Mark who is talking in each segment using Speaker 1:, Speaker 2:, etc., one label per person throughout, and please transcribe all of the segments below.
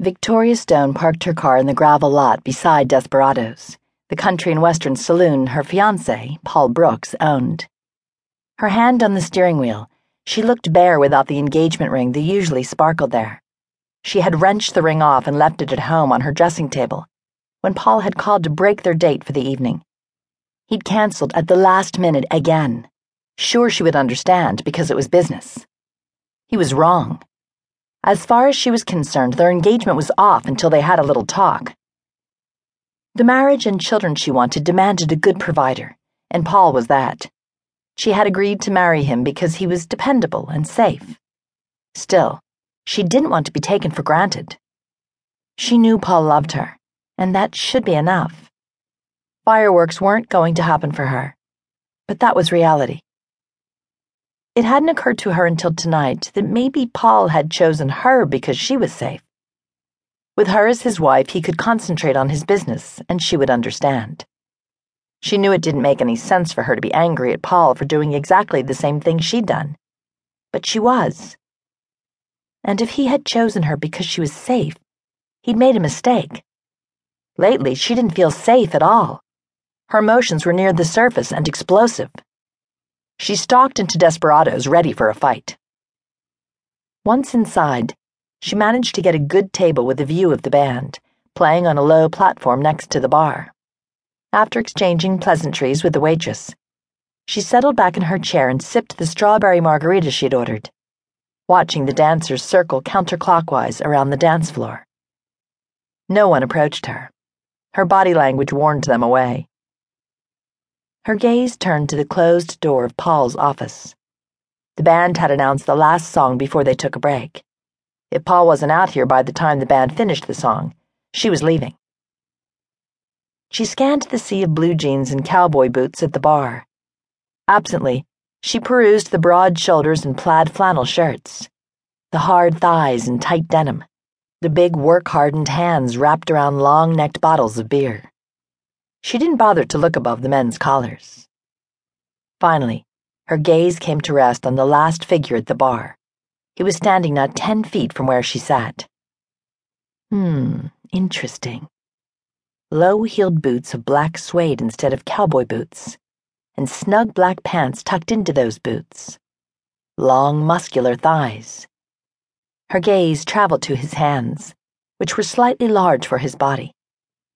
Speaker 1: Victoria Stone parked her car in the gravel lot beside Desperados, the country and western saloon her fiance, Paul Brooks, owned. Her hand on the steering wheel, she looked bare without the engagement ring that usually sparkled there. She had wrenched the ring off and left it at home on her dressing table when Paul had called to break their date for the evening. He'd cancelled at the last minute again, sure she would understand because it was business. He was wrong. As far as she was concerned, their engagement was off until they had a little talk. The marriage and children she wanted demanded a good provider, and Paul was that. She had agreed to marry him because he was dependable and safe. Still, she didn't want to be taken for granted. She knew Paul loved her, and that should be enough. Fireworks weren't going to happen for her, but that was reality. It hadn't occurred to her until tonight that maybe Paul had chosen her because she was safe. With her as his wife, he could concentrate on his business, and she would understand. She knew it didn't make any sense for her to be angry at Paul for doing exactly the same thing she'd done. But she was. And if he had chosen her because she was safe, he'd made a mistake. Lately, she didn't feel safe at all. Her emotions were near the surface and explosive. She stalked into Desperados, ready for a fight. Once inside, she managed to get a good table with a view of the band, playing on a low platform next to the bar. After exchanging pleasantries with the waitress, she settled back in her chair and sipped the strawberry margarita she'd ordered, watching the dancers circle counterclockwise around the dance floor. No one approached her. Her body language warned them away. Her gaze turned to the closed door of Paul's office. The band had announced the last song before they took a break. If Paul wasn't out here by the time the band finished the song, she was leaving. She scanned the sea of blue jeans and cowboy boots at the bar. Absently, she perused the broad shoulders and plaid flannel shirts, the hard thighs and tight denim, the big work hardened hands wrapped around long necked bottles of beer. She didn't bother to look above the men's collars. Finally, her gaze came to rest on the last figure at the bar. He was standing not ten feet from where she sat. Hmm, interesting. Low heeled boots of black suede instead of cowboy boots, and snug black pants tucked into those boots. Long, muscular thighs. Her gaze traveled to his hands, which were slightly large for his body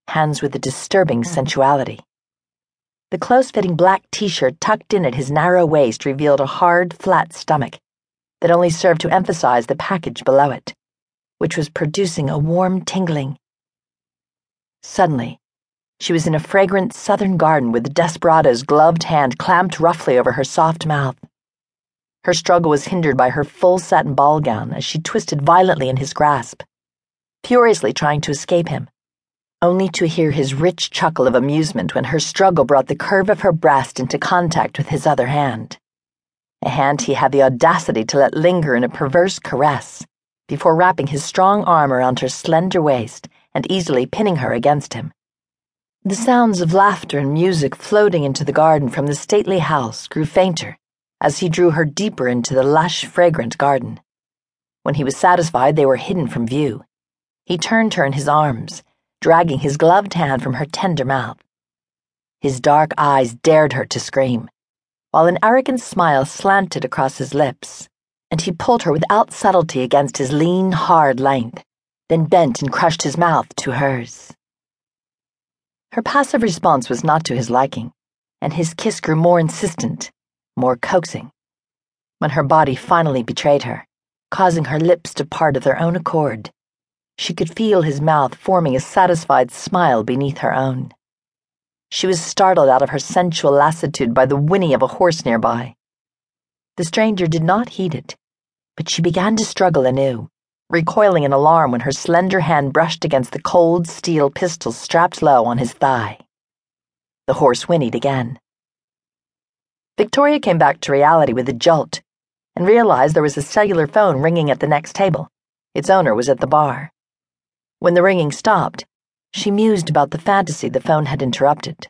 Speaker 1: hands with a disturbing hmm. sensuality. The close fitting black t shirt tucked in at his narrow waist revealed a hard, flat stomach that only served to emphasize the package below it, which was producing a warm tingling. Suddenly, she was in a fragrant southern garden with Desperado's gloved hand clamped roughly over her soft mouth. Her struggle was hindered by her full satin ball gown as she twisted violently in his grasp, furiously trying to escape him only to hear his rich chuckle of amusement when her struggle brought the curve of her breast into contact with his other hand. A hand he had the audacity to let linger in a perverse caress before wrapping his strong arm around her slender waist and easily pinning her against him. The sounds of laughter and music floating into the garden from the stately house grew fainter as he drew her deeper into the lush, fragrant garden. When he was satisfied they were hidden from view, he turned her in his arms dragging his gloved hand from her tender mouth. His dark eyes dared her to scream, while an arrogant smile slanted across his lips, and he pulled her without subtlety against his lean, hard length, then bent and crushed his mouth to hers. Her passive response was not to his liking, and his kiss grew more insistent, more coaxing. When her body finally betrayed her, causing her lips to part of their own accord, she could feel his mouth forming a satisfied smile beneath her own. She was startled out of her sensual lassitude by the whinny of a horse nearby. The stranger did not heed it, but she began to struggle anew, recoiling in alarm when her slender hand brushed against the cold steel pistol strapped low on his thigh. The horse whinnied again. Victoria came back to reality with a jolt and realized there was a cellular phone ringing at the next table. Its owner was at the bar. When the ringing stopped, she mused about the fantasy the phone had interrupted.